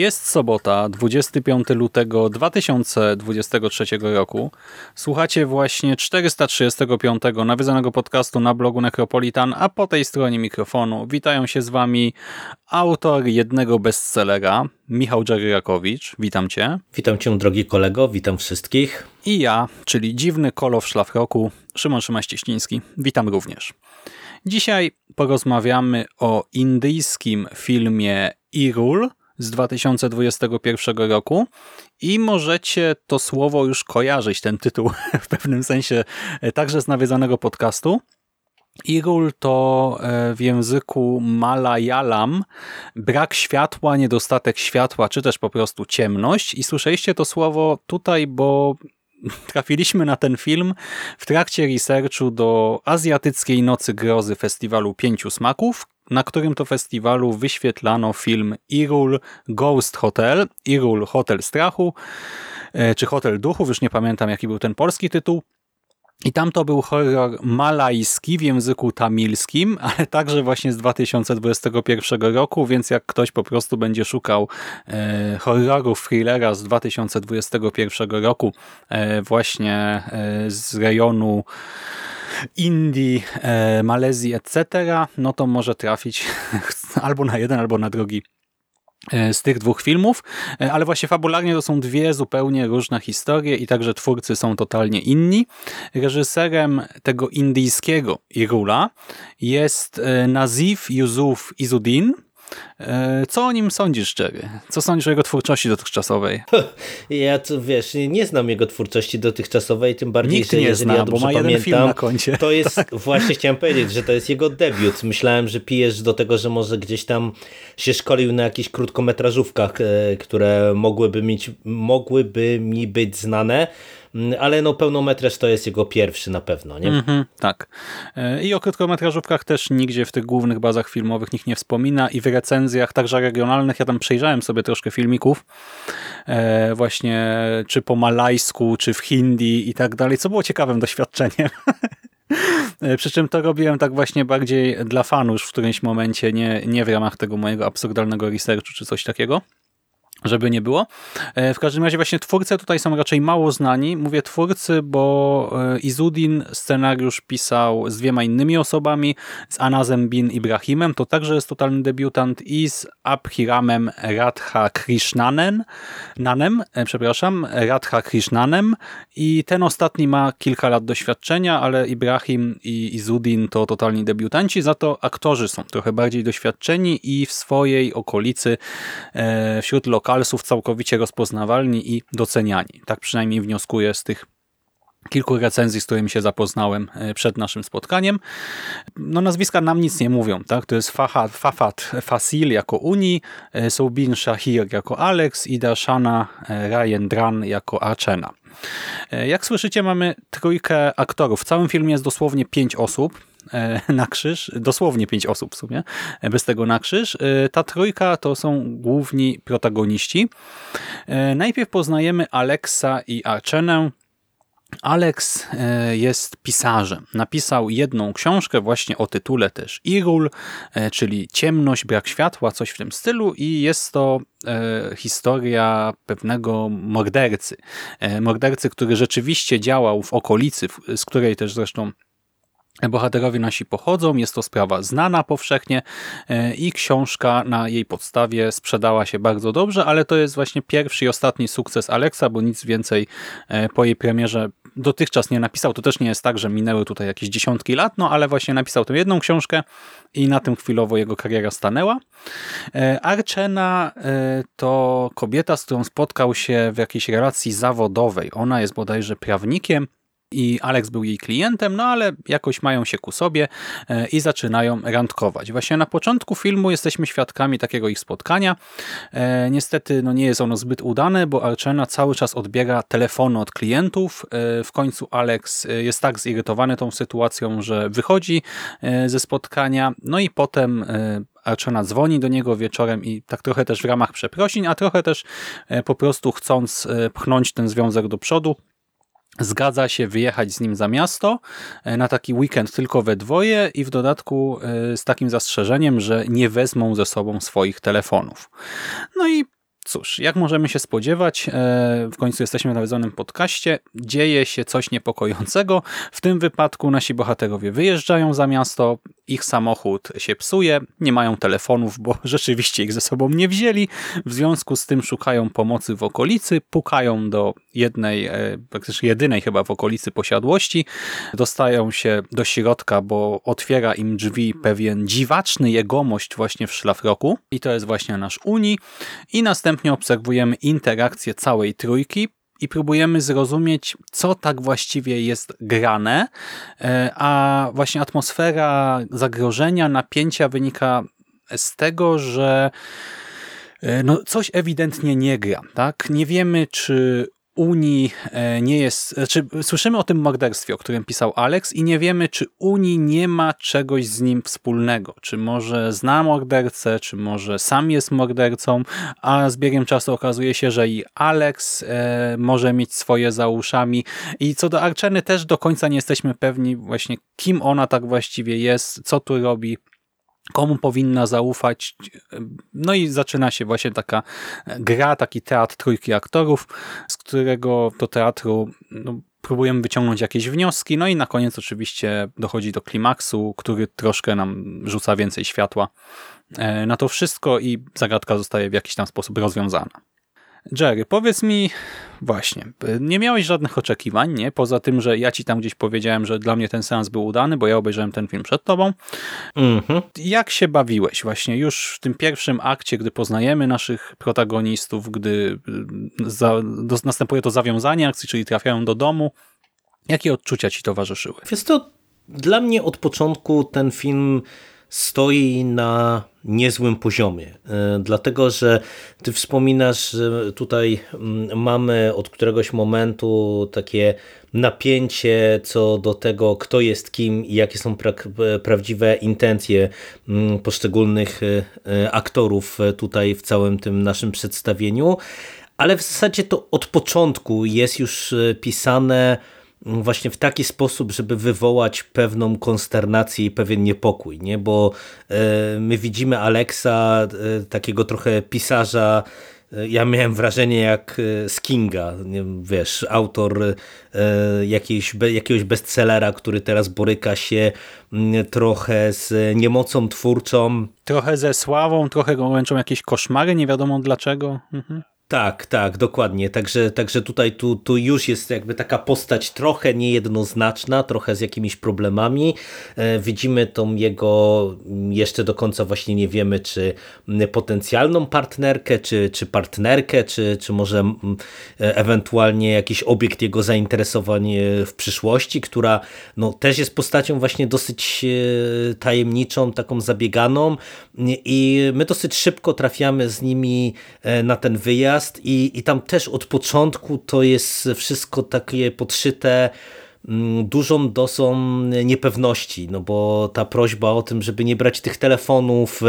Jest sobota, 25 lutego 2023 roku. Słuchacie właśnie 435 nawiązanego podcastu na blogu Necropolitan, a po tej stronie mikrofonu witają się z wami autor jednego bestsellera, Michał Dżeryrakowicz. Witam cię. Witam cię, drogi kolego, witam wszystkich. I ja, czyli dziwny kolo w szlafroku, Szymon Szymaś-Cieśliński. Witam również. Dzisiaj porozmawiamy o indyjskim filmie Irul, z 2021 roku i możecie to słowo już kojarzyć, ten tytuł w pewnym sensie także z nawiedzonego podcastu. Irul to e, w języku malayalam brak światła, niedostatek światła, czy też po prostu ciemność. I słyszeliście to słowo tutaj, bo trafiliśmy na ten film w trakcie researchu do Azjatyckiej Nocy Grozy Festiwalu Pięciu Smaków, na którym to festiwalu wyświetlano film Irul Ghost Hotel, Irul Hotel Strachu, e, czy Hotel Duchów, już nie pamiętam jaki był ten polski tytuł. I tam to był horror malajski w języku tamilskim, ale także właśnie z 2021 roku, więc jak ktoś po prostu będzie szukał e, horrorów thrillera z 2021 roku e, właśnie e, z rejonu Indii, e, Malezji, etc., no to może trafić albo na jeden, albo na drugi e, z tych dwóch filmów, e, ale właśnie fabularnie to są dwie zupełnie różne historie i także twórcy są totalnie inni. Reżyserem tego indyjskiego Irula jest Nazif Yusuf Izuddin, co o nim sądzisz, Jerry? Co sądzisz o jego twórczości dotychczasowej? Ja to wiesz, nie znam jego twórczości dotychczasowej, tym bardziej, Nikt że nie zna, ja bo ma jeden pamiętam, film na koncie. to jest, tak. właśnie chciałem powiedzieć, że to jest jego debiut. Myślałem, że pijesz do tego, że może gdzieś tam się szkolił na jakichś krótkometrażówkach, e, które mogłyby, mieć, mogłyby mi być znane, ale no pełnometraż to jest jego pierwszy na pewno, nie? Mm -hmm, tak. E, I o krótkometrażówkach też nigdzie w tych głównych bazach filmowych nikt nie wspomina i w recenzjach także regionalnych, ja tam przejrzałem sobie troszkę filmików e, właśnie czy po malajsku, czy w hindi i tak dalej, co było ciekawym doświadczeniem. E, przy czym to robiłem tak właśnie bardziej dla fanów w którymś momencie, nie, nie w ramach tego mojego absurdalnego researchu czy coś takiego żeby nie było. E, w każdym razie właśnie twórcy tutaj są raczej mało znani. Mówię twórcy, bo e, Izudin scenariusz pisał z dwiema innymi osobami, z Anazem bin Ibrahimem, to także jest totalny debiutant, i z Abhiramem Radha Krishnanen, Nanem, e, przepraszam, Radha Krishnanem i ten ostatni ma kilka lat doświadczenia, ale Ibrahim i Izudin to totalni debiutanci, za to aktorzy są trochę bardziej doświadczeni i w swojej okolicy wśród lokalnych lokalsów całkowicie rozpoznawalni i doceniani. Tak przynajmniej wnioskuję z tych kilku recenzji, z którymi się zapoznałem e, przed naszym spotkaniem. No nazwiska nam nic nie mówią, tak? To jest Fahad, Fafat Fasil jako Uni, e, Soubin Shahir jako Alex i Darshana e, Rajendran jako Archena. Jak słyszycie, mamy trójkę aktorów. W całym filmie jest dosłownie pięć osób. E, na krzyż, dosłownie pięć osób w sumie, e, bez tego na krzyż. E, ta trójka to są główni protagoniści. Najpierw poznajemy Alexa i Archenę, Alex jest pisarzem. Napisał jedną książkę właśnie o tytule też Irul, czyli Ciemność, brak światła, coś w tym stylu i jest to historia pewnego mordercy. Mordercy, który rzeczywiście działał w okolicy, z której też zresztą bohaterowie nasi pochodzą. Jest to sprawa znana powszechnie e, i książka na jej podstawie sprzedała się bardzo dobrze, ale to jest właśnie pierwszy i ostatni sukces Alexa, bo nic więcej e, po jej premierze dotychczas nie napisał. To też nie jest tak, że minęły tutaj jakieś dziesiątki lat, no ale właśnie napisał tę jedną książkę i na tym chwilowo jego kariera stanęła. E, Archena to kobieta, z którą spotkał się w jakiejś relacji zawodowej. Ona jest bodajże prawnikiem, i Alex był jej klientem, no ale jakoś mają się ku sobie e, i zaczynają randkować. Właśnie na początku filmu jesteśmy świadkami takiego ich spotkania. E, niestety no nie jest ono zbyt udane, bo Archena cały czas odbiera telefony od klientów. E, w końcu Alex jest tak zirytowany tą sytuacją, że wychodzi ze spotkania, no i potem Archena dzwoni do niego wieczorem i tak trochę też w ramach przeprosin, a trochę też po prostu chcąc pchnąć ten związek do przodu, zgadza się wyjechać z nim za miasto e, na taki weekend tylko we dwoje i w dodatku e, z takim zastrzeżeniem, że nie wezmą ze sobą swoich telefonów. No i Cóż, jak możemy się spodziewać, e, w końcu jesteśmy w nawiedzonym podcaście, dzieje się coś niepokojącego. W tym wypadku nasi bohaterowie wyjeżdżają za miasto, ich samochód się psuje, nie mają telefonów, bo rzeczywiście ich ze sobą nie wzięli. W związku z tym szukają pomocy w okolicy, pukają do jednej, e, praktycznie jedynej chyba w okolicy posiadłości, dostają się do środka, bo otwiera im drzwi pewien dziwaczny jegomość właśnie w szlafroku i to jest właśnie nasz Uni i następnie obserwujemy interakcję całej trójki i próbujemy zrozumieć, co tak właściwie jest grane, e, a właśnie atmosfera zagrożenia, napięcia wynika z tego, że e, no, coś ewidentnie nie gra. Tak? Nie wiemy, czy Unii e, nie jest, znaczy słyszymy o tym morderstwie, o którym pisał Alex i nie wiemy, czy Unii nie ma czegoś z nim wspólnego. Czy może zna mordercę, czy może sam jest mordercą, a z biegiem czasu okazuje się, że i Alex e, może mieć swoje za uszami. I co do Archeny też do końca nie jesteśmy pewni właśnie, kim ona tak właściwie jest, co tu robi komu powinna zaufać. No i zaczyna się właśnie taka gra, taki teatr trójki aktorów, z którego do teatru no, próbujemy wyciągnąć jakieś wnioski, no i na koniec oczywiście dochodzi do klimaksu, który troszkę nam rzuca więcej światła e, na to wszystko i zagadka zostaje w jakiś tam sposób rozwiązana. Jerry, powiedz mi właśnie, nie miałeś żadnych oczekiwań, nie? Poza tym, że ja ci tam gdzieś powiedziałem, że dla mnie ten seans był udany, bo ja obejrzałem ten film przed tobą. Mm -hmm. Jak się bawiłeś właśnie już w tym pierwszym akcie, gdy poznajemy naszych protagonistów, gdy y, za, do, następuje to zawiązanie akcji, czyli trafiają do domu. Jakie odczucia ci towarzyszyły? Jest to dla mnie od początku ten film stoi na niezłym poziomie. E, dlatego, że ty wspominasz, że tutaj mm, mamy od któregoś momentu takie napięcie co do tego, kto jest kim i jakie są pra prawdziwe intencje mm, poszczególnych e, e, aktorów tutaj w całym tym naszym przedstawieniu. Ale w zasadzie to od początku jest już pisane właśnie w taki sposób, żeby wywołać pewną konsternację i pewien niepokój, nie? bo e, my widzimy Alexa, e, takiego trochę pisarza, e, ja miałem wrażenie jak z Kinga, wiesz, autor jakiegoś, jakiegoś bestsellera, który teraz boryka się mm, trochę z niemocą twórczą. Trochę ze sławą, trochę łączą jakieś koszmary, nie wiadomo dlaczego. Mhm. Tak, tak, dokładnie. Także, także tutaj tu, tu już jest jakby taka postać trochę niejednoznaczna, trochę z jakimiś problemami. E, widzimy tą jego, jeszcze do końca właśnie nie wiemy, czy potencjalną partnerkę, czy, czy partnerkę, czy, czy może e, ewentualnie jakiś obiekt jego zainteresowań e, w przyszłości, która no, też jest postacią właśnie dosyć tajemniczą, taką zabieganą i my dosyć szybko trafiamy z nimi na ten wyjazd i, i tam też od początku to jest wszystko takie podszyte mm, dużą dosą niepewności, no bo ta prośba o tym, żeby nie brać tych telefonów,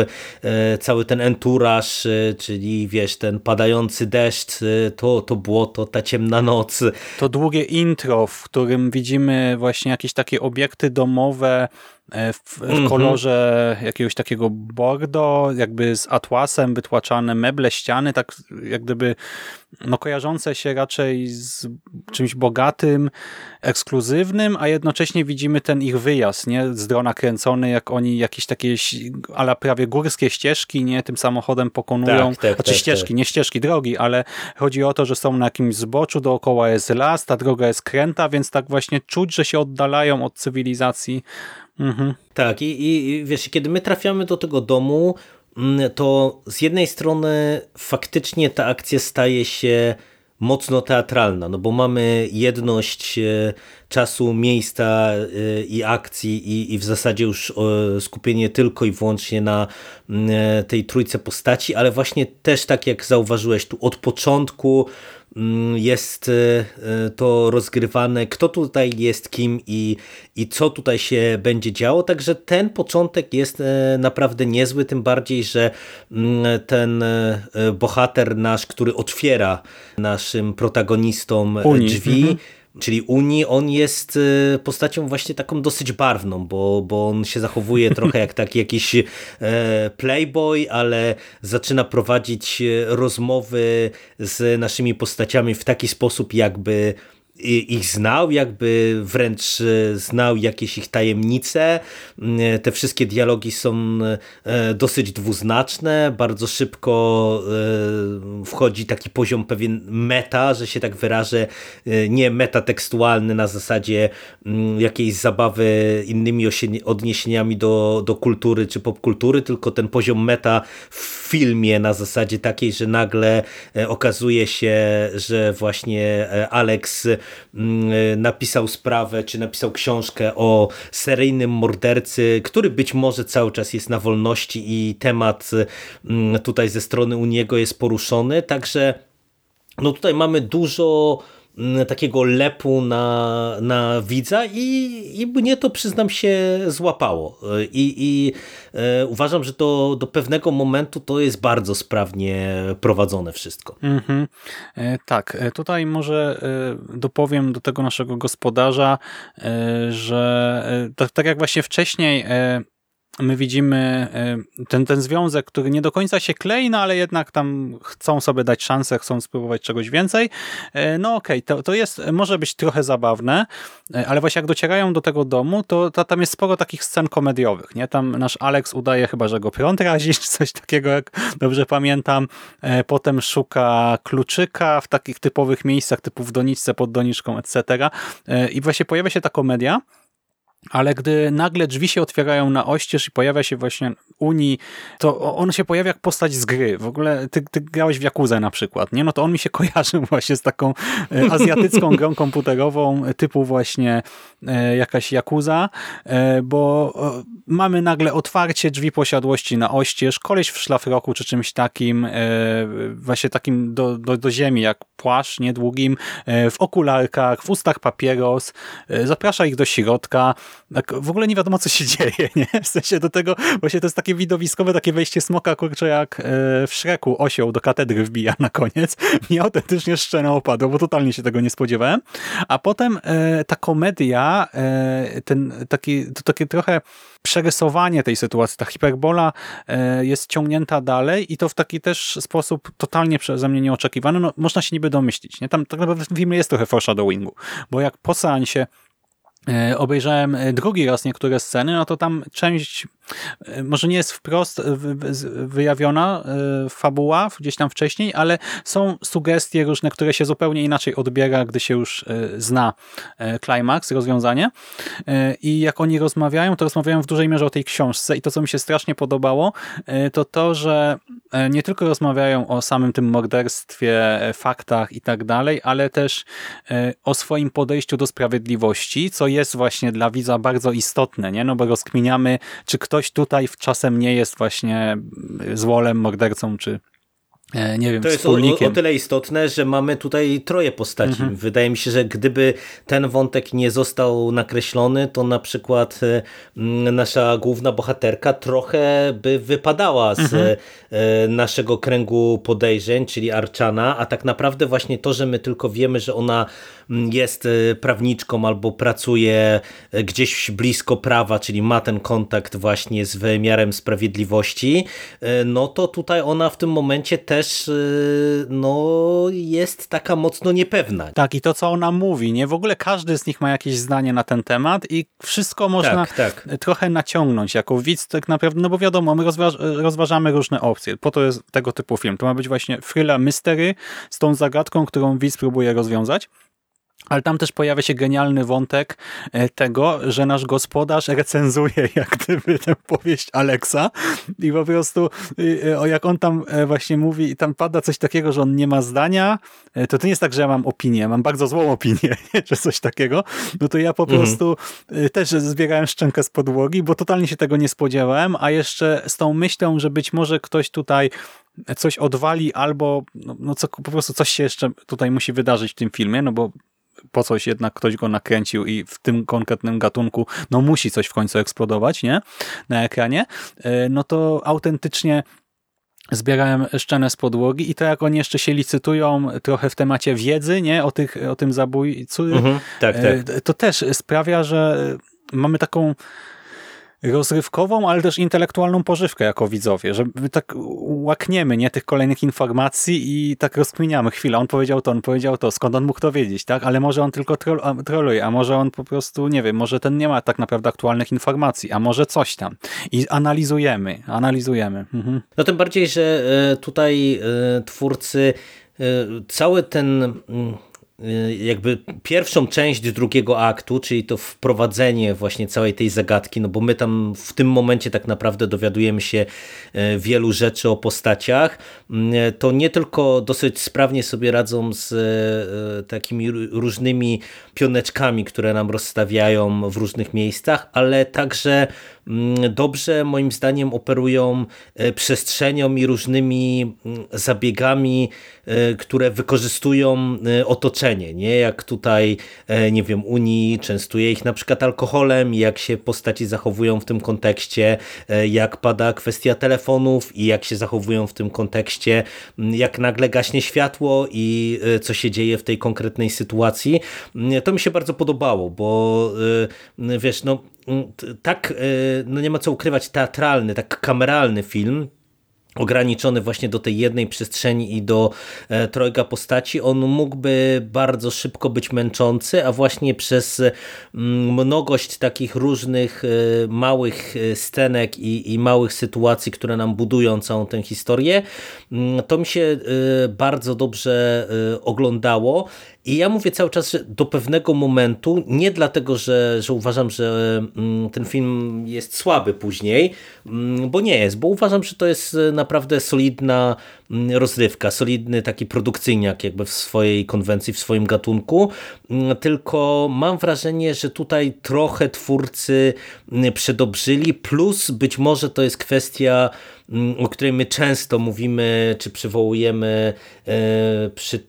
e, cały ten enturaż, e, czyli wiesz, ten padający deszcz, e, to, to błoto, ta ciemna noc. To długie intro, w którym widzimy właśnie jakieś takie obiekty domowe, E, w, w mhm. kolorze jakiegoś takiego bordo, jakby z atłasem wytłaczane meble, ściany, tak jak gdyby no, kojarzące się raczej z czymś bogatym, ekskluzywnym, a jednocześnie widzimy ten ich wyjazd, nie? Z drona kręcony, jak oni jakieś takie ale prawie górskie ścieżki, nie? Tym samochodem pokonują. Tak, tak, znaczy tak, ścieżki, tak. nie ścieżki, drogi, ale chodzi o to, że są na jakimś zboczu, dookoła jest las, ta droga jest kręta, więc tak właśnie czuć, że się oddalają od cywilizacji Mhm. Tak, i, i wiesz, kiedy my trafiamy do tego domu, mm, to z jednej strony faktycznie ta akcja staje się mocno teatralna, no bo mamy jedność e, czasu, miejsca e, i akcji i, i w zasadzie już skupienie tylko i wyłącznie na mm, e, tej trójce postaci, ale właśnie też tak jak zauważyłeś tu od początku jest e, e, to rozgrywane, kto tutaj jest kim i, i co tutaj się będzie działo. Także ten początek jest e, naprawdę niezły, tym bardziej, że mm, ten bohater nasz, który otwiera naszym protagonistom Uni. drzwi, mhm czyli Unii, on jest y, postacią właśnie taką dosyć barwną, bo, bo on się zachowuje trochę jak taki jakiś e, playboy, ale zaczyna prowadzić e, rozmowy z naszymi postaciami w taki sposób, jakby ich znał, jakby wręcz e, znał jakieś ich tajemnice. E, te wszystkie dialogi są e, dosyć dwuznaczne, bardzo szybko wchodzi taki poziom pewien meta, że się tak wyrażę, nie metatekstualny na zasadzie mm, jakiejś zabawy innymi odniesieniami do, do kultury czy popkultury, tylko ten poziom meta w filmie na zasadzie takiej, że nagle okazuje się, że właśnie Alex Mm, napisał sprawę, czy napisał książkę o seryjnym mordercy, który być może cały czas jest na wolności i temat mm, tutaj ze strony u niego jest poruszony, także no tutaj mamy dużo Mm, takiego lepu na, na widza i, i mnie to przyznam się złapało i, i e, uważam, że to do pewnego momentu to jest bardzo sprawnie prowadzone wszystko. Mhm. E, tak, e, tutaj może e, dopowiem do tego naszego gospodarza, e, że e, tak, tak jak właśnie wcześniej my widzimy e, ten, ten związek, który nie do końca się klei, no ale jednak tam chcą sobie dać szansę, chcą spróbować czegoś więcej. E, no okej, okay, to, to jest, może być trochę zabawne, e, ale właśnie jak docierają do tego domu, to, to tam jest sporo takich scen komediowych, nie? Tam nasz Alex udaje chyba, że go prąd razi, czy coś takiego, jak dobrze pamiętam. Potem szuka kluczyka w takich typowych miejscach, typu w doniczce, pod doniczką, etc. I właśnie pojawia się ta komedia, ale gdy nagle drzwi się otwierają na oścież i pojawia się właśnie Unii, to on się pojawia jak postać z gry. W ogóle ty, ty grałeś w Jakuzę na przykład, nie? No to on mi się kojarzy właśnie z taką e, azjatycką grą komputerową typu właśnie e, jakaś Jakuza, e, bo mamy nagle otwarcie drzwi posiadłości na oścież, koleś w szlafroku czy czymś takim, właśnie takim do, do, do ziemi, jak płaszcz niedługim, w okularkach, w ustach papieros, zaprasza ich do środka, w ogóle nie wiadomo, co się dzieje, nie? W sensie do tego, właśnie to jest takie widowiskowe, takie wejście smoka, kurczę, jak e, w Szreku osioł do katedry wbija na koniec. Mnie autentycznie szczena opadło, bo totalnie się tego nie spodziewałem. A potem e, ta komedia, e, ten taki, to takie trochę przerysowanie tej sytuacji, ta hiperbola jest ciągnięta dalej i to w taki też sposób totalnie przeze mnie nieoczekiwany. No, można się niby domyślić, nie? Tam tak naprawdę w filmie jest trochę foreshadowingu, bo jak po seansie obejrzałem e, drugi raz niektóre sceny, no to tam część E, może nie jest wprost wyjawiona e, fabuła gdzieś tam wcześniej, ale są sugestie różne, które się zupełnie inaczej odbiera, gdy się już e, zna klimaks, rozwiązanie. I jak oni rozmawiają, to rozmawiają w dużej mierze o tej książce i to, co mi się strasznie podobało, to to, że nie tylko rozmawiają o samym tym morderstwie, faktach i tak dalej, ale też o swoim podejściu do sprawiedliwości, co jest właśnie dla widza bardzo istotne, nie? no bo rozkminiamy, czy ktoś ktoś tutaj czasem nie jest właśnie złolem, mordercą czy nie wiem, To jest o, o tyle istotne, że mamy tutaj troje postaci. Mhm. Wydaje mi się, że gdyby ten wątek nie został nakreślony, to na przykład e, nasza główna bohaterka trochę by wypadała z Mhm. e, naszego kręgu podejrzeń, czyli Archana, a tak naprawdę właśnie to, że my tylko wiemy, że ona jest e, prawniczką albo pracuje e, gdzieś blisko prawa, czyli ma ten kontakt właśnie z wymiarem sprawiedliwości, e, no to tutaj ona w tym momencie też e, no, jest taka mocno niepewna. Tak, i to, co ona mówi, nie? W ogóle każdy z nich ma jakieś zdanie na ten temat i wszystko można Tak, tak. trochę naciągnąć jako widz tak naprawdę, no bo wiadomo, my rozważ rozważamy różne opcje. Po to jest tego typu film. To ma być właśnie thriller mystery z tą zagadką, którą widz próbuje rozwiązać. Ale tam też pojawia się genialny wątek e, tego, że nasz gospodarz recenzuje jak gdyby tę powieść Alexa i po prostu y, o jak on tam e, właśnie mówi i tam pada coś takiego, że on nie ma zdania, e, to to nie jest tak, że ja mam opinię, mam bardzo złą opinię, czy coś takiego, no to ja po Mhm. prostu y, też zbierałem szczękę z podłogi, bo totalnie się tego nie spodziewałem, a jeszcze z tą myślą, że być może ktoś tutaj coś odwali albo no, no co, po prostu coś się jeszcze tutaj musi wydarzyć w tym filmie, no bo po coś jednak ktoś go nakręcił i w tym konkretnym gatunku no musi coś w końcu eksplodować, nie? Na ekranie, e, no to autentycznie zbierałem szczenę z podłogi i to jak oni jeszcze się licytują trochę w temacie wiedzy, nie? O, tych, o tym zabójcu, Mhm, tak, tak. e, to też sprawia, że mamy taką rozrywkową, ale też intelektualną pożywkę jako widzowie, że tak łakniemy nie tych kolejnych informacji i tak rozkminiamy. Chwilę, on powiedział to, on powiedział to, skąd on mógł to wiedzieć, tak? Ale może on tylko troll, a, troluje, a może on po prostu, nie wiem, może ten nie ma tak naprawdę aktualnych informacji, a może coś tam. I analizujemy, analizujemy. Mhm. No tym bardziej, że e, tutaj e, twórcy e, cały ten mm, jakby pierwszą część drugiego aktu, czyli to wprowadzenie właśnie całej tej zagadki, no bo my tam w tym momencie tak naprawdę dowiadujemy się e, wielu rzeczy o postaciach, mm, to nie tylko dosyć sprawnie sobie radzą z takimi różnymi pioneczkami, które nam rozstawiają w różnych miejscach, ale także dobrze moim zdaniem operują e, przestrzenią i różnymi mm, zabiegami, e, które wykorzystują e, otoczenie, nie? Jak tutaj, nie wiem, Unii częstuje ich na przykład alkoholem, jak się postaci zachowują w tym kontekście, jak pada kwestia telefonów i jak się zachowują w tym kontekście, m, jak nagle gaśnie światło i co się dzieje w tej konkretnej sytuacji. Mm, To mi się bardzo podobało, bo wiesz, no mm, tak, e, no nie ma co ukrywać, teatralny, tak kameralny film, ograniczony właśnie do tej jednej przestrzeni i do e, trojga postaci, on mógłby bardzo szybko być męczący, a właśnie przez mm, mnogość takich różnych e, małych e, scenek i, i małych sytuacji, które nam budują całą tę historię, mm, to mi się bardzo dobrze oglądało. I ja mówię cały czas, że do pewnego momentu, nie dlatego, że, że uważam, że mm, ten film jest słaby później, bo nie jest, bo uważam, że to jest e, naprawdę solidna mm, rozrywka, solidny taki produkcyjniak jakby w swojej konwencji, w swoim gatunku, Mm, tylko mam wrażenie, że tutaj trochę twórcy mm, przedobrzyli, plus być może to jest kwestia o której my często mówimy, czy przywołujemy e, przy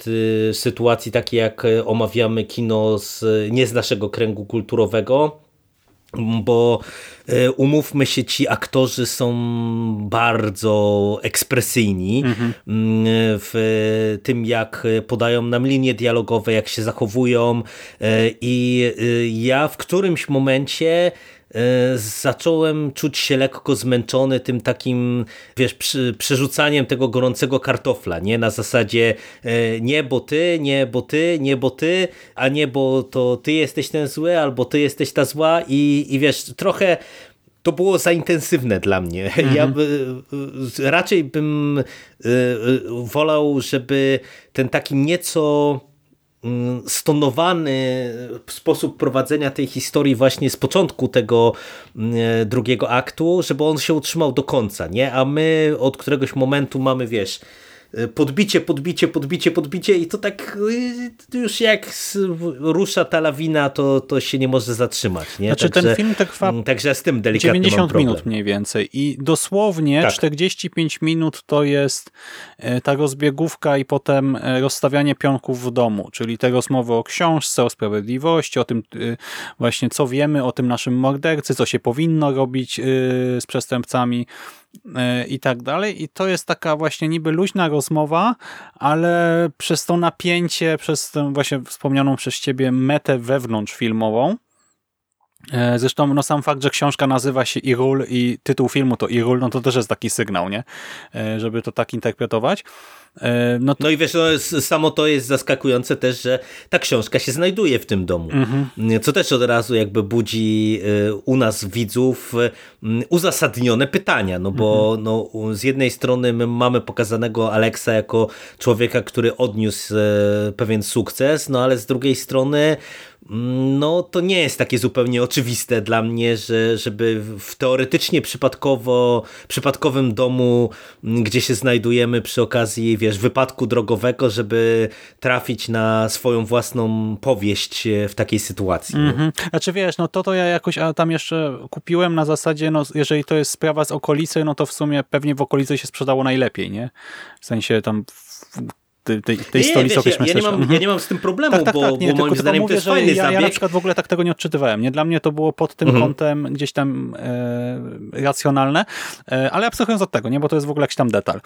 sytuacji takiej, jak e, omawiamy kino z, nie z naszego kręgu kulturowego, bo e, umówmy się, ci aktorzy są bardzo ekspresyjni mm, w tym, jak podają nam linie dialogowe, jak się zachowują e, i e, ja w którymś momencie e, zacząłem czuć się lekko zmęczony tym takim, wiesz, przerzucaniem tego gorącego kartofla, nie? Na zasadzie e, nie, bo ty, nie, bo ty, nie, bo ty, a nie, bo to ty jesteś ten zły, albo ty jesteś ta zła i, i wiesz, trochę to było za intensywne dla mnie. Ja by, raczej bym y, wolał, żeby ten taki nieco stonowany sposób prowadzenia tej historii właśnie z początku tego mm, drugiego aktu, żeby on się utrzymał do końca, nie? A my od któregoś momentu mamy, wiesz, e, podbicie, podbicie, podbicie, podbicie i to tak e, już jak rusza ta lawina, to, to się nie może zatrzymać. Nie? Znaczy także, ten film trwa mm, także z tym delikatnie 90 minut mniej więcej i dosłownie tak. 45 minut to jest e, ta rozbiegówka i potem rozstawianie pionków w domu, czyli te rozmowy o książce, o sprawiedliwości, o tym właśnie co wiemy o tym naszym mordercy, co się powinno robić z przestępcami, E, i tak dalej. I to jest taka właśnie niby luźna rozmowa, ale przez to napięcie, przez tę właśnie wspomnianą przez ciebie metę wewnątrzfilmową, e, Zresztą no sam fakt, że książka nazywa się Irul i tytuł filmu to Irul, no to też jest taki sygnał, nie? E, żeby to tak interpretować. E, no, to... no i wiesz, no, samo to jest zaskakujące też, że ta książka się znajduje w tym domu. Mhm. Co też od razu jakby budzi e, u nas widzów uzasadnione pytania, no bo mhm. no, z jednej strony my mamy pokazanego Aleksa jako człowieka, który odniósł e, pewien sukces, no ale z drugiej strony no to nie jest takie zupełnie oczywiste dla mnie, że, żeby w teoretycznie przypadkowo, przypadkowym domu, gdzie się znajdujemy przy okazji wiesz, wypadku drogowego, żeby trafić na swoją własną powieść e, w takiej sytuacji. Mm -hmm. Znaczy wiesz, no to to ja jakoś a tam jeszcze kupiłem na zasadzie, no jeżeli to jest sprawa z okolicy, no to w sumie pewnie w okolicy się sprzedało najlepiej, nie? W sensie tam tej, tej, tej nie, stolicy wiesz, ja, ja, nie mam, ja nie mam z tym problemu, tak, tak, bo, tak, nie, bo moim zdaniem mówię, to jest fajny ja, zabieg. Ja na przykład w ogóle tak tego nie odczytywałem. Nie? Dla mnie to było pod tym mhm. kątem gdzieś tam e, racjonalne, e, ale abstrahując od tego, nie? bo to jest w ogóle jakiś tam detal.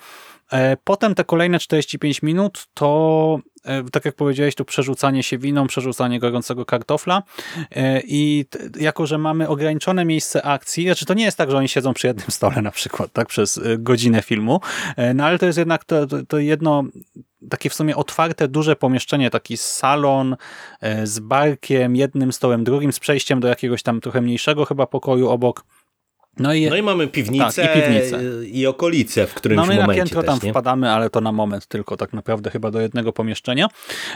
E, potem te kolejne 45 minut to, e, tak jak powiedziałeś, to przerzucanie się winą, przerzucanie gorącego kartofla e, i jako, że mamy ograniczone miejsce akcji, znaczy to nie jest tak, że oni siedzą przy jednym stole na przykład, tak, przez godzinę filmu, no ale to jest jednak to, to jedno takie w sumie otwarte, duże pomieszczenie, taki salon z barkiem, jednym stołem, drugim, z przejściem do jakiegoś tam trochę mniejszego chyba pokoju obok, no i, no i mamy piwnicę tak, i, piwnicę. i okolice w którymś no my momencie. na piętro tam nie? wpadamy, ale to na moment tylko tak naprawdę chyba do jednego pomieszczenia.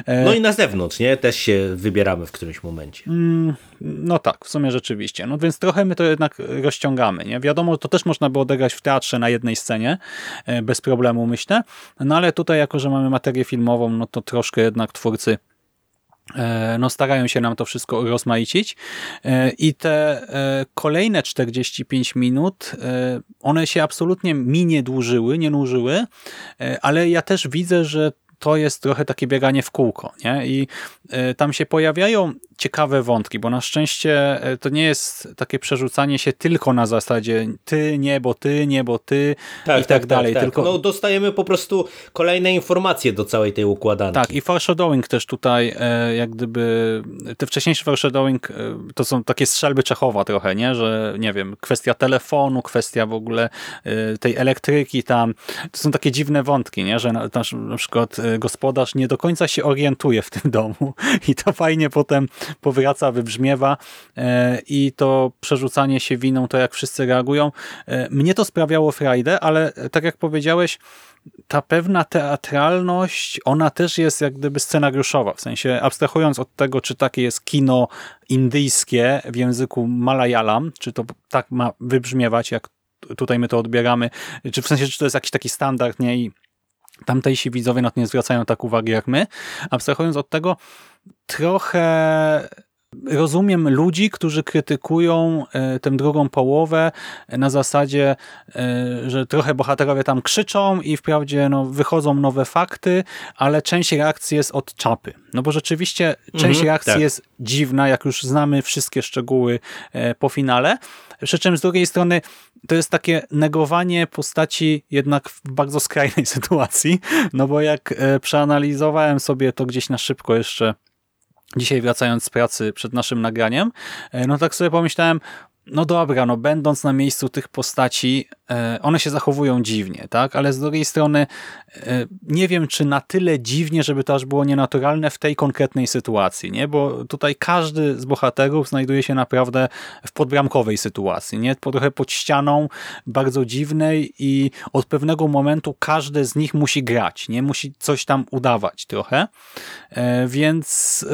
E, no i na zewnątrz, nie? Też się wybieramy w którymś momencie. Mm, no tak, w sumie rzeczywiście. No więc trochę my to jednak rozciągamy, nie? Wiadomo, to też można było odegrać w teatrze na jednej scenie, e, bez problemu myślę, no ale tutaj jako, że mamy materię filmową, no to troszkę jednak twórcy no starają się nam to wszystko rozmaicić e, i te e, kolejne 45 minut, one się absolutnie mi nie dłużyły, nie nużyły, ale ja też widzę, że to jest trochę takie bieganie w kółko. Nie? I tam się pojawiają ciekawe wątki, bo na szczęście e, to nie jest takie przerzucanie się tylko na zasadzie ty, nie, bo ty, nie, bo ty tak, i tak, tak, tak dalej. Tak, tylko... No dostajemy po prostu kolejne informacje do całej tej układanki. Tak i foreshadowing też tutaj e, jak gdyby te wcześniejsze foreshadowing e, to są takie strzelby Czechowa trochę, nie, że nie wiem, kwestia telefonu, kwestia w ogóle tej elektryki tam, to są takie dziwne wątki, nie, że na, na przykład gospodarz nie do końca się orientuje w tym domu i to fajnie potem powraca, wybrzmiewa e, i to przerzucanie się winą, to jak wszyscy reagują. E, mnie to sprawiało frajdę, ale tak jak powiedziałeś, ta pewna teatralność, ona też jest jak gdyby scenariuszowa, w sensie abstrahując od tego, czy takie jest kino indyjskie w języku malayalam, czy to tak ma wybrzmiewać, jak tutaj my to odbieramy, czy w sensie, czy to jest jakiś taki standard, nie, i tamtejsi widzowie na to nie zwracają tak uwagi jak my. Abstrahując od tego, trochę Rozumiem ludzi, którzy krytykują e, tę drugą połowę na zasadzie, e, że trochę bohaterowie tam krzyczą i wprawdzie no, wychodzą nowe fakty, ale część reakcji jest od czapy. No bo rzeczywiście część mhm, reakcji tak. jest dziwna, jak już znamy wszystkie szczegóły e, po finale. Przy czym z drugiej strony to jest takie negowanie postaci jednak w bardzo skrajnej sytuacji, no bo jak przeanalizowałem sobie to gdzieś na szybko jeszcze dzisiaj wracając z pracy przed naszym nagraniem, e, no tak sobie pomyślałem, no dobra, no będąc na miejscu tych postaci, e, one się zachowują dziwnie, tak? Ale z drugiej strony e, nie wiem, czy na tyle dziwnie, żeby to aż było nienaturalne w tej konkretnej sytuacji, nie? Bo tutaj każdy z bohaterów znajduje się naprawdę w podbramkowej sytuacji, nie? Trochę pod ścianą, bardzo dziwnej i od pewnego momentu każdy z nich musi grać, nie? Musi coś tam udawać trochę. E, więc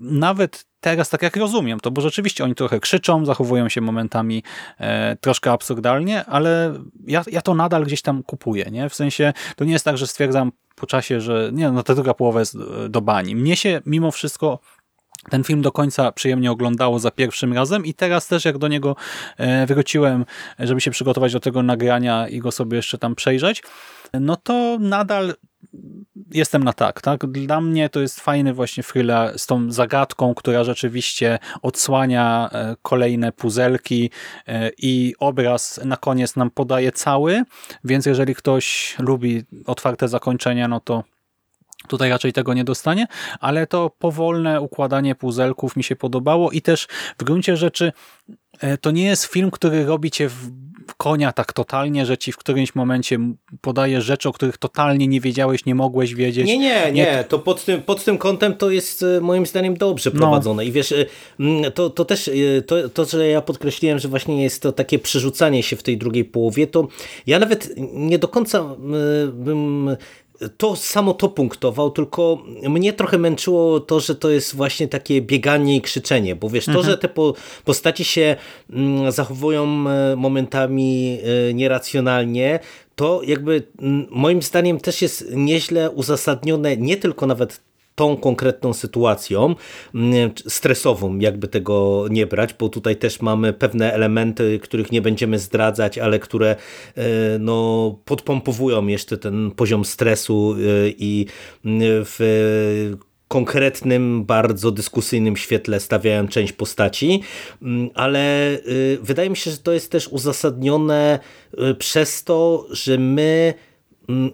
nawet teraz tak jak rozumiem to, bo rzeczywiście oni trochę krzyczą, zachowują się momentami e, troszkę absurdalnie, ale ja, ja to nadal gdzieś tam kupuję, nie? W sensie, to nie jest tak, że stwierdzam po czasie, że nie, no ta druga połowa jest e, do bani. Mnie się mimo wszystko ten film do końca przyjemnie oglądało za pierwszym razem i teraz też jak do niego e, wróciłem, żeby się przygotować do tego nagrania i go sobie jeszcze tam przejrzeć, no to nadal jestem na tak, tak. Dla mnie to jest fajny właśnie thriller z tą zagadką, która rzeczywiście odsłania e, kolejne puzelki e, i obraz na koniec nam podaje cały, więc jeżeli ktoś lubi otwarte zakończenia, no to Tutaj raczej tego nie dostanie, ale to powolne układanie puzelków mi się podobało i też w gruncie rzeczy e, to nie jest film, który robi cię w konia tak totalnie, że ci w którymś momencie podaje rzeczy, o których totalnie nie wiedziałeś, nie mogłeś wiedzieć. Nie, nie, nie. To pod tym, pod tym kątem to jest e, moim zdaniem dobrze no. prowadzone. No. I wiesz, e, to, to też to, to, że ja podkreśliłem, że właśnie jest to takie przerzucanie się w tej drugiej połowie, to ja nawet nie do końca bym to samo to punktował, tylko mnie trochę męczyło to, że to jest właśnie takie bieganie i krzyczenie, bo wiesz, mhm. to, że te po, postaci się mm, zachowują e, momentami e, nieracjonalnie, to jakby mm, moim zdaniem też jest nieźle uzasadnione nie tylko nawet tą konkretną sytuacją stresową, jakby tego nie brać, bo tutaj też mamy pewne elementy, których nie będziemy zdradzać, ale które e, no, podpompowują jeszcze ten poziom stresu e, i w konkretnym, bardzo dyskusyjnym świetle stawiają część postaci, ale e, wydaje mi się, że to jest też uzasadnione przez to, że my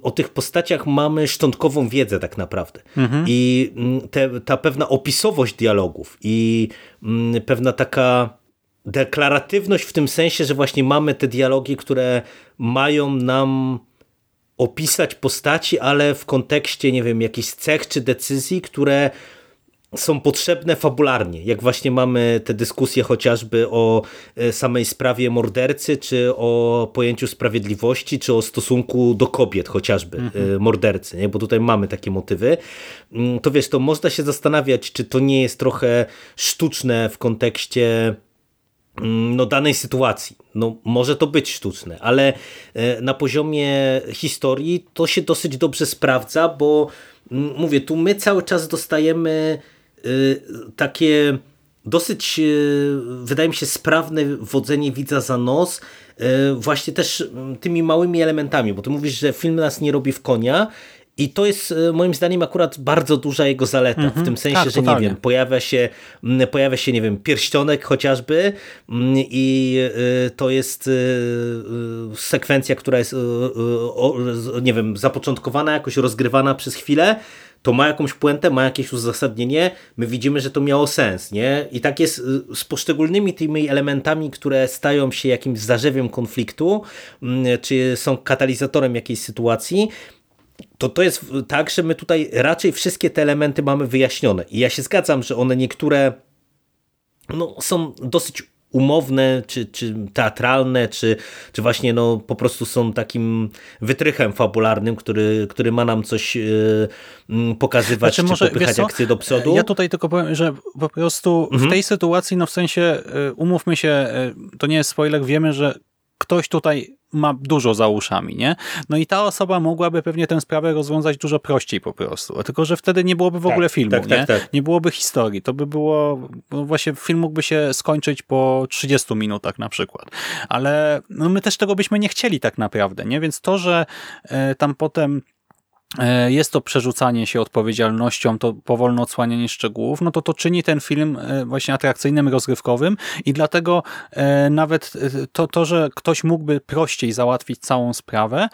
o tych postaciach mamy szczątkową wiedzę tak naprawdę. Mhm. I mm, te, ta pewna opisowość dialogów i mm, pewna taka deklaratywność w tym sensie, że właśnie mamy te dialogi, które mają nam opisać postaci, ale w kontekście, nie wiem, jakichś cech czy decyzji, które są potrzebne fabularnie, jak właśnie mamy te dyskusje chociażby o e, samej sprawie mordercy, czy o pojęciu sprawiedliwości, czy o stosunku do kobiet chociażby mhm. E, mordercy, nie? bo tutaj mamy takie motywy, mm, to wiesz, to można się zastanawiać, czy to nie jest trochę sztuczne w kontekście mm, no, danej sytuacji. No, może to być sztuczne, ale e, na poziomie historii to się dosyć dobrze sprawdza, bo mm, mówię, tu my cały czas dostajemy takie dosyć, y, wydaje mi się, sprawne wodzenie widza za nos, y, właśnie też tymi małymi elementami, bo ty mówisz, że film nas nie robi w konia i to jest moim zdaniem akurat bardzo duża jego zaleta, mm -hmm. w mhm. tym sensie, tak, że totalnie. nie wiem, pojawia się, pojawia się, nie wiem, pierścionek chociażby i to jest sekwencja, która jest, nie wiem, zapoczątkowana, jakoś rozgrywana przez chwilę, to ma jakąś puentę, ma jakieś uzasadnienie, my widzimy, że to miało sens, nie? I tak jest y, z poszczególnymi tymi elementami, które stają się jakimś zarzewiem konfliktu, mm, czy są katalizatorem jakiejś sytuacji, to to jest tak, że my tutaj raczej wszystkie te elementy mamy wyjaśnione. I ja się zgadzam, że one niektóre no, są dosyć umowne, czy, czy teatralne, czy, czy właśnie no, po prostu są takim wytrychem fabularnym, który, który ma nam coś yy, pokazywać, znaczy, czy popychać akcję do przodu. Ja tutaj tylko powiem, że po prostu mhm. w tej sytuacji, no w sensie, y, umówmy się, y, to nie jest spoiler, wiemy, że ktoś tutaj ma dużo za uszami, nie? No i ta osoba mogłaby pewnie tę sprawę rozwiązać dużo prościej po prostu. Tylko, że wtedy nie byłoby w tak, ogóle filmu, tak, nie? Tak, tak. Nie byłoby historii. To by było, no właśnie film mógłby się skończyć po 30 minutach na przykład. Ale no my też tego byśmy nie chcieli tak naprawdę, nie? Więc to, że e, tam potem jest to przerzucanie się odpowiedzialnością, to powolne odsłanianie szczegółów, no to to czyni ten film e, właśnie atrakcyjnym, rozgrywkowym i dlatego e, nawet to, to że ktoś mógłby prościej załatwić całą sprawę,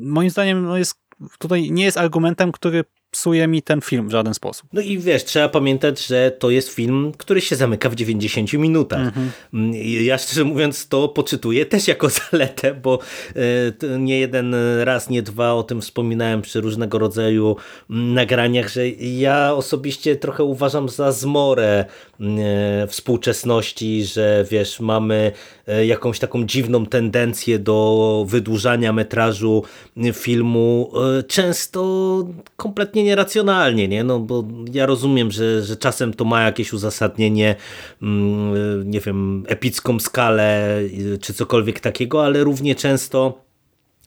moim zdaniem no jest, tutaj nie jest argumentem, który psuje mi ten film w żaden sposób. No i wiesz, trzeba pamiętać, że to jest film, który się zamyka w 90 minutach. Mhm. Ja szczerze mówiąc to poczytuję też jako zaletę, bo e, nie jeden raz, nie dwa o tym wspominałem przy różnego rodzaju nagraniach, że ja osobiście trochę uważam za zmorę współczesności, że wiesz, mamy e, jakąś taką dziwną tendencję do wydłużania metrażu filmu, często kompletnie nieracjonalnie, nie? No bo ja rozumiem, że, że czasem to ma jakieś uzasadnienie, mm, nie wiem, epicką skalę czy cokolwiek takiego, ale równie często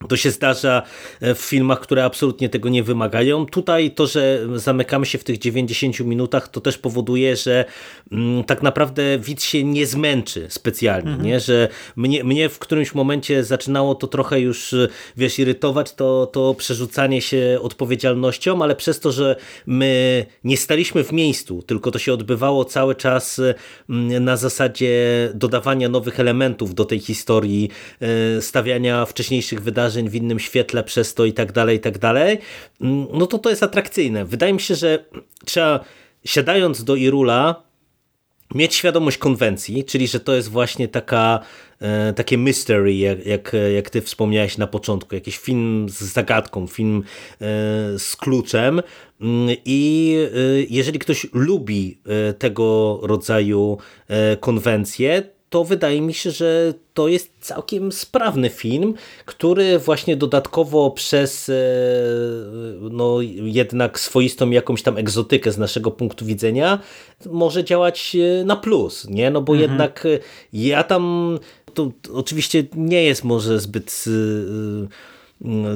to się zdarza e, w filmach, które absolutnie tego nie wymagają. Tutaj to, że zamykamy się w tych 90 minutach, to też powoduje, że mm, tak naprawdę widz się nie zmęczy specjalnie, mhm. nie? że mnie, mnie w którymś momencie zaczynało to trochę już, e, wiesz, irytować, to, to przerzucanie się odpowiedzialnością, ale przez to, że my nie staliśmy w miejscu, tylko to się odbywało cały czas mm, na zasadzie dodawania nowych elementów do tej historii, e, stawiania wcześniejszych wydarzeń, wydarzeń w innym świetle przez to i tak dalej, i tak dalej, mm, no to to jest atrakcyjne. Wydaje mi się, że trzeba siadając do Irula mieć świadomość konwencji, czyli że to jest właśnie taka, e, takie mystery, jak, jak, jak ty wspomniałeś na początku, jakiś film z zagadką, film e, z kluczem. Mm, i e, jeżeli ktoś lubi tego rodzaju konwencje, to wydaje mi się, że to jest całkiem sprawny film, który właśnie dodatkowo przez e, no jednak swoistą jakąś tam egzotykę z naszego punktu widzenia może działać e, na plus, nie? No bo mhm. jednak e, ja tam to oczywiście nie jest może zbyt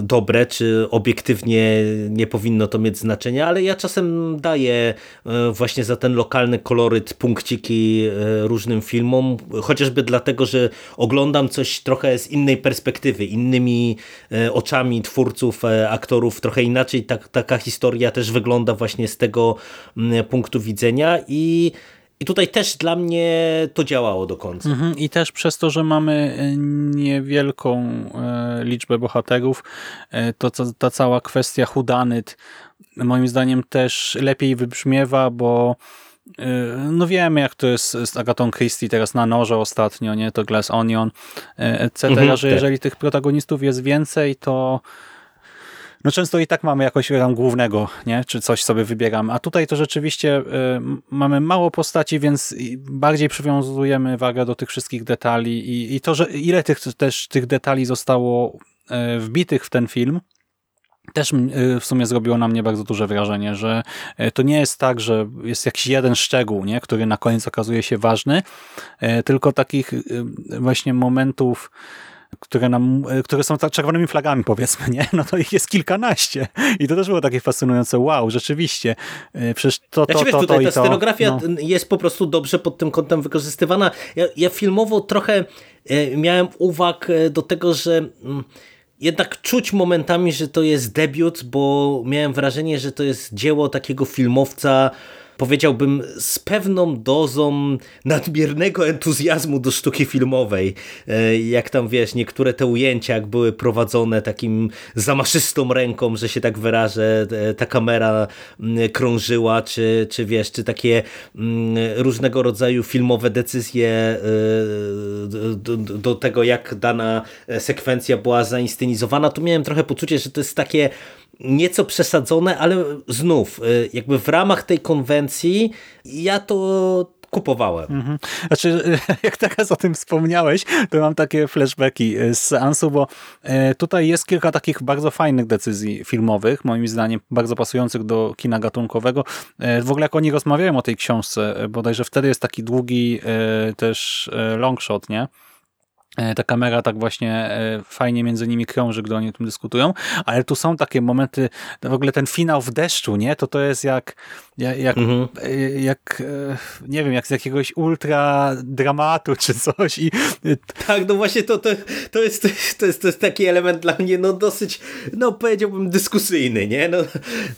dobre, czy obiektywnie nie powinno to mieć znaczenia, ale ja czasem daję e, właśnie za ten lokalny koloryt punkciki e, różnym filmom, chociażby dlatego, że oglądam coś trochę z innej perspektywy, innymi e, oczami twórców, aktorów, trochę inaczej tak, taka historia też wygląda właśnie z tego punktu widzenia i i tutaj też dla mnie to działało do końca. Mhm. I też przez to, że mamy e, niewielką e, liczbę bohaterów, e, to ta cała kwestia hudanyt moim zdaniem też lepiej wybrzmiewa, bo no wiemy jak to jest z Agatą Christie teraz na noże ostatnio, nie? To Glass Onion, etc., mhm, że tak. jeżeli tych protagonistów jest więcej, to no często i tak mamy jakoś tam głównego, nie? czy coś sobie wybieramy. A tutaj to rzeczywiście y, mamy mało postaci, więc bardziej przywiązujemy wagę do tych wszystkich detali i, i to, że ile tych, też tych detali zostało y, wbitych w ten film, też y, w sumie zrobiło na mnie bardzo duże wrażenie, że to nie jest tak, że jest jakiś jeden szczegół, nie, który na koniec okazuje się ważny, tylko takich właśnie momentów które, nam, e, które są czerwonymi flagami powiedzmy, nie? No to ich jest kilkanaście. I to też było takie fascynujące. Wow, rzeczywiście. E, przecież to, to, znaczy, to, wiesz, to, to, ta scenografia no. jest po prostu dobrze pod tym kątem wykorzystywana. Ja, ja filmowo trochę e, miałem uwag do tego, że mm, jednak czuć momentami, że to jest debiut, bo miałem wrażenie, że to jest dzieło takiego filmowca powiedziałbym, z pewną dozą nadmiernego entuzjazmu do sztuki filmowej. E, jak tam wiesz, niektóre te ujęcia, jak były prowadzone takim zamaszystą ręką, że się tak wyrażę, e, ta kamera mm, krążyła, czy, czy wiesz, czy takie mm, różnego rodzaju filmowe decyzje e, do, do tego, jak dana sekwencja była zainscenizowana, to miałem trochę poczucie, że to jest takie nieco przesadzone, ale znów, y, jakby w ramach tej konwencji ja to kupowałem. Mhm. Znaczy, jak teraz o tym wspomniałeś, to mam takie flashbacki y, z seansu, bo y, tutaj jest kilka takich bardzo fajnych decyzji filmowych, moim zdaniem bardzo pasujących do kina gatunkowego. W ogóle jak oni rozmawiają o tej książce, bodajże wtedy jest taki długi też long shot, nie? E, ta kamera tak właśnie e, fajnie między nimi krąży, gdy oni o tym dyskutują, ale tu są takie momenty, w ogóle ten finał w deszczu, nie? To to jest jak jak, mhm. E, jak nie wiem, jak z jakiegoś ultra dramatu czy coś. I... Tak, no właśnie to, to, to, jest, to, jest, to jest taki element dla mnie no dosyć, no powiedziałbym dyskusyjny, nie? No,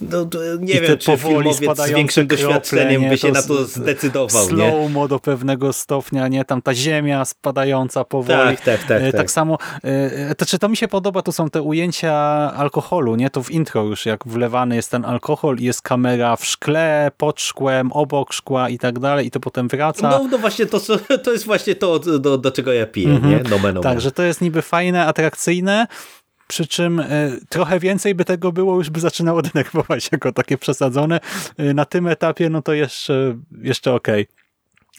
no nie I wiem, czy filmowiec z większym doświadczeniem by się na to zdecydował, slow-mo do pewnego stopnia, nie? Tam ta ziemia spadająca powoli. Tak tak, tak, tak, tak. Tak samo, e, to czy to mi się podoba, to są te ujęcia alkoholu, nie? To w intro już, jak wlewany jest ten alkohol i jest kamera w szkle, pod szkłem, obok szkła i tak dalej i to potem wraca. No, no właśnie, to, to jest właśnie to, do, do czego ja piję, mhm. nie? Nomen, nomen. Tak, że to jest niby fajne, atrakcyjne, przy czym y, trochę więcej by tego było, już by zaczynało denerwować jako takie przesadzone. Y, na tym etapie no to jeszcze, jeszcze okej. Okay.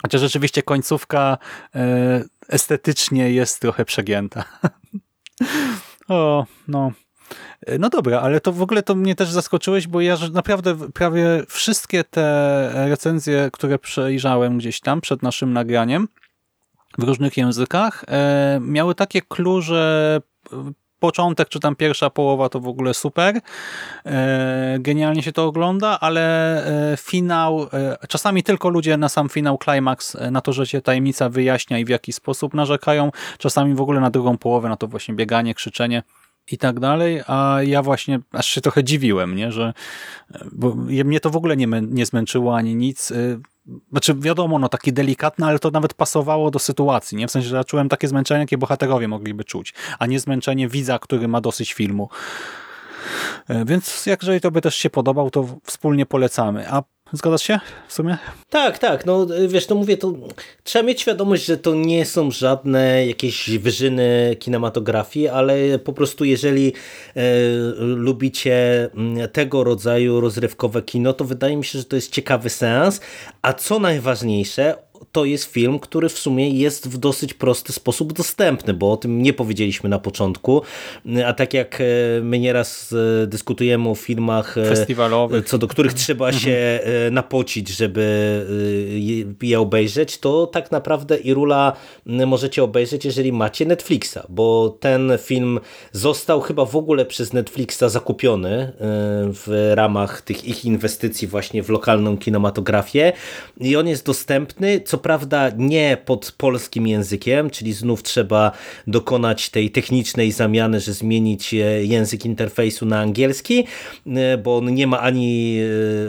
Chociaż rzeczywiście końcówka e, estetycznie jest trochę przegięta. o, no. No dobra, ale to w ogóle to mnie też zaskoczyłeś, bo ja naprawdę prawie wszystkie te recenzje, które przejrzałem gdzieś tam przed naszym nagraniem w różnych językach, e, miały takie clue, że początek, czy tam pierwsza połowa to w ogóle super. E, genialnie się to ogląda, ale e, finał, czasami tylko ludzie na sam finał, climax, na to, że się tajemnica wyjaśnia i w jaki sposób narzekają, czasami w ogóle na drugą połowę, na to właśnie bieganie, krzyczenie i tak dalej, a ja właśnie aż się trochę dziwiłem, nie, że bo mnie to w ogóle nie, nie zmęczyło ani nic. Znaczy wiadomo, no taki delikatny, ale to nawet pasowało do sytuacji, nie? W sensie, że ja czułem takie zmęczenie, jakie bohaterowie mogliby czuć, a nie zmęczenie widza, który ma dosyć filmu. Y, więc jak jeżeli to by też się podobał, to wspólnie polecamy. A Zgadzasz się w sumie? Tak, tak. No wiesz, to mówię, to trzeba mieć świadomość, że to nie są żadne jakieś wyżyny kinematografii, ale po prostu jeżeli e, lubicie mm, tego rodzaju rozrywkowe kino, to wydaje mi się, że to jest ciekawy seans, a co najważniejsze, to jest film, który w sumie jest w dosyć prosty sposób dostępny, bo o tym nie powiedzieliśmy na początku, a tak jak e, my nieraz e, dyskutujemy o filmach e, festiwalowych, co do których trzeba mhm. się napocić, żeby je obejrzeć, to tak naprawdę Irula możecie obejrzeć, jeżeli macie Netflixa, bo ten film został chyba w ogóle przez Netflixa zakupiony w ramach tych ich inwestycji właśnie w lokalną kinematografię. I on jest dostępny, co prawda nie pod polskim językiem, czyli znów trzeba dokonać tej technicznej zamiany, że zmienić e, język interfejsu na angielski, e, bo on nie ma ani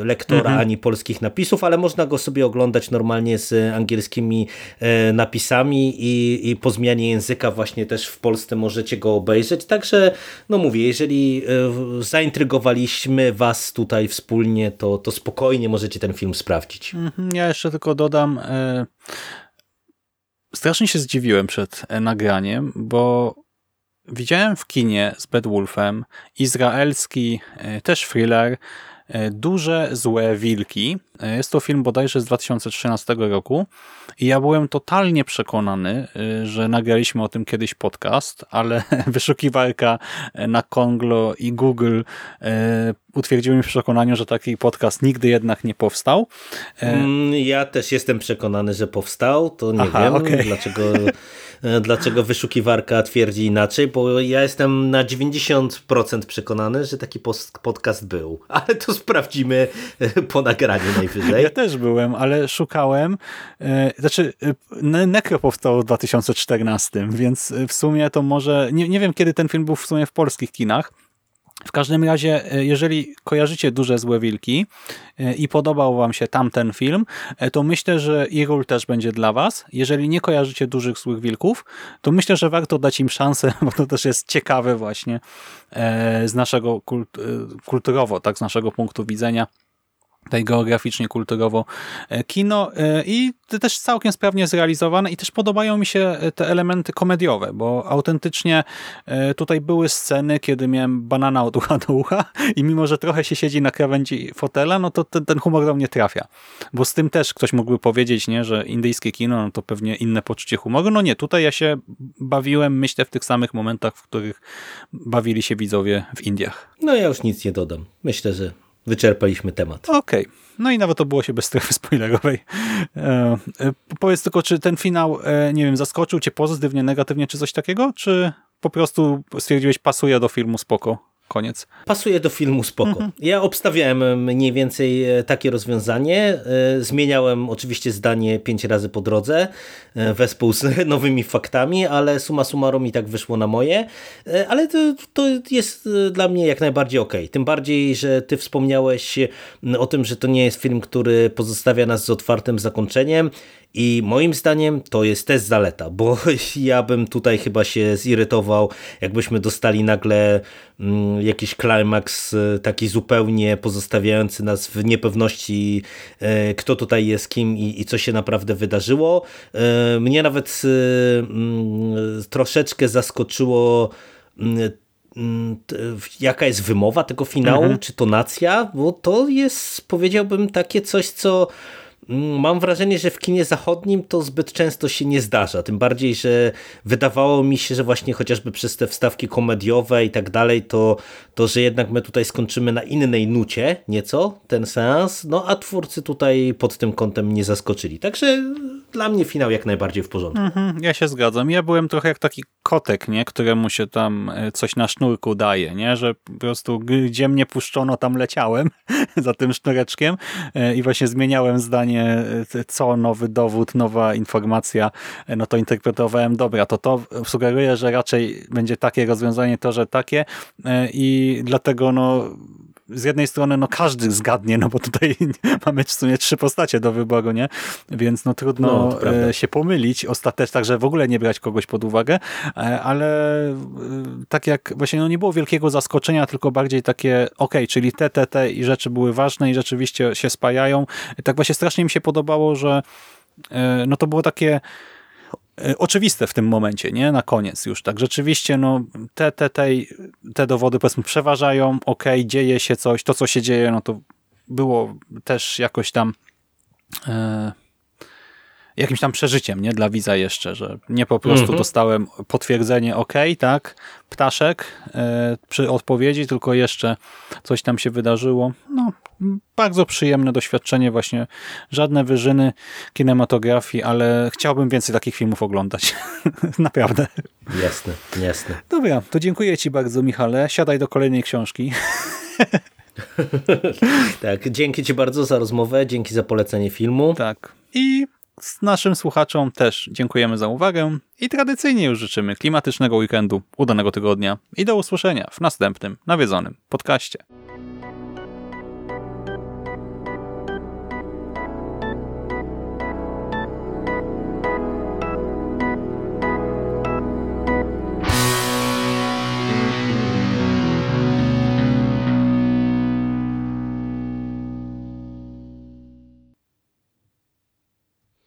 e, lektora, mhm. ani polskich napisów, ale można go sobie oglądać normalnie z angielskimi napisami i, i po zmianie języka właśnie też w Polsce możecie go obejrzeć. Także, no mówię, jeżeli zaintrygowaliśmy Was tutaj wspólnie, to, to spokojnie możecie ten film sprawdzić. Mhm. Ja jeszcze tylko dodam, strasznie się zdziwiłem przed e, nagraniem, bo widziałem w kinie z Bedwulfem izraelski e, też thriller Duże Złe Wilki. Jest to film bodajże z 2013 roku i ja byłem totalnie przekonany, że nagraliśmy o tym kiedyś podcast, ale wyszukiwarka na Konglo i Google utwierdziły mnie w przekonaniu, że taki podcast nigdy jednak nie powstał. E, mm, ja też jestem przekonany, że powstał. To nie Aha, wiem, okay. dlaczego, e, dlaczego wyszukiwarka twierdzi inaczej, bo ja jestem na 90% przekonany, że taki podcast był. Ale to sprawdzimy e, po nagraniu najwyżej. Ja też byłem, ale szukałem. Znaczy, Necro powstał w 2014, więc w sumie to może... Nie, nie wiem, kiedy ten film był w sumie w polskich kinach, w każdym razie, e, jeżeli kojarzycie Duże Złe Wilki e, i podobał wam się tamten film, e, to myślę, że Irul też będzie dla was. Jeżeli nie kojarzycie Dużych Złych Wilków, to myślę, że warto dać im szansę, bo to też jest ciekawe właśnie z naszego kulturowo, tak, z naszego punktu widzenia tutaj geograficznie, kulturowo e, kino e, i też całkiem sprawnie zrealizowane i też podobają mi się e, te elementy komediowe, bo autentycznie tutaj były sceny, kiedy miałem banana od ucha do ucha i mimo, że trochę się siedzi na krawędzi fotela, no to ten, ten humor do mnie trafia. Bo z tym też ktoś mógłby powiedzieć, nie, że indyjskie kino no to pewnie inne poczucie humoru. No nie, tutaj ja się bawiłem, myślę, w tych samych momentach, w których bawili się widzowie w Indiach. No ja już nic nie dodam. Myślę, że wyczerpaliśmy temat. Okej. Okay. No i nawet to było się bez strefy spoilerowej. E, e, powiedz tylko, czy ten finał, e, nie wiem, zaskoczył cię pozytywnie, negatywnie, czy coś takiego? Czy po prostu stwierdziłeś, pasuje do filmu spoko? Koniec. Pasuje do filmu spoko. Mhm. Ja obstawiałem mniej więcej e, takie rozwiązanie. E, zmieniałem oczywiście zdanie pięć razy po drodze e, wespół z nowymi faktami, ale suma summarum i tak wyszło na moje. Ale to, to jest dla mnie jak najbardziej ok. Tym bardziej, że ty wspomniałeś o tym, że to nie jest film, który pozostawia nas z otwartym zakończeniem i moim zdaniem to jest też zaleta, bo ja bym tutaj chyba się zirytował, jakbyśmy dostali nagle mm, jakiś klimaks e, taki zupełnie pozostawiający nas w niepewności, e, kto tutaj jest kim i, i co się naprawdę wydarzyło. E, mnie nawet mm, troszeczkę zaskoczyło mm, jaka jest wymowa tego finału, mhm. czy tonacja, bo to jest powiedziałbym takie coś, co mam wrażenie, że w kinie zachodnim to zbyt często się nie zdarza. Tym bardziej, że wydawało mi się, że właśnie chociażby przez te wstawki komediowe i tak dalej, to, to że jednak my tutaj skończymy na innej nucie nieco ten seans, no a twórcy tutaj pod tym kątem nie zaskoczyli. Także dla mnie finał jak najbardziej w porządku. Mhm, ja się zgadzam. Ja byłem trochę jak taki kotek, nie? któremu się tam e, coś na sznurku daje, nie? że po prostu gdzie mnie puszczono, tam leciałem za tym sznureczkiem e, i właśnie zmieniałem zdanie, e, co nowy dowód, nowa informacja, no to interpretowałem, dobra, to to sugeruje, że raczej będzie takie rozwiązanie, to, że takie. I dlatego no z jednej strony no każdy zgadnie, no bo tutaj mamy w sumie trzy postacie do wyboru, nie? Więc no trudno no, e, się pomylić ostatecznie, także w ogóle nie brać kogoś pod uwagę, e, ale e, tak jak właśnie no nie było wielkiego zaskoczenia, tylko bardziej takie ok, czyli te, te, te i rzeczy były ważne i rzeczywiście się spajają. Tak właśnie strasznie mi się podobało, że no to było takie oczywiste w tym momencie, nie? Na koniec już. Tak rzeczywiście no, te, te, te, te dowody powiedzmy przeważają, ok, dzieje się coś, to co się dzieje, no to było też jakoś tam e, jakimś tam przeżyciem, nie? Dla widza jeszcze, że nie po prostu mhm. dostałem potwierdzenie ok, tak, ptaszek e, przy odpowiedzi, tylko jeszcze coś tam się wydarzyło. No, bardzo przyjemne doświadczenie, właśnie żadne wyżyny kinematografii, ale chciałbym więcej takich filmów oglądać. Naprawdę. Jasne, jasne. Dobra, to dziękuję Ci bardzo, Michale. Siadaj do kolejnej książki. tak, dzięki Ci bardzo za rozmowę, dzięki za polecenie filmu. Tak. I z naszym słuchaczom też dziękujemy za uwagę i tradycyjnie już życzymy klimatycznego weekendu, udanego tygodnia i do usłyszenia w następnym nawiedzonym podcaście.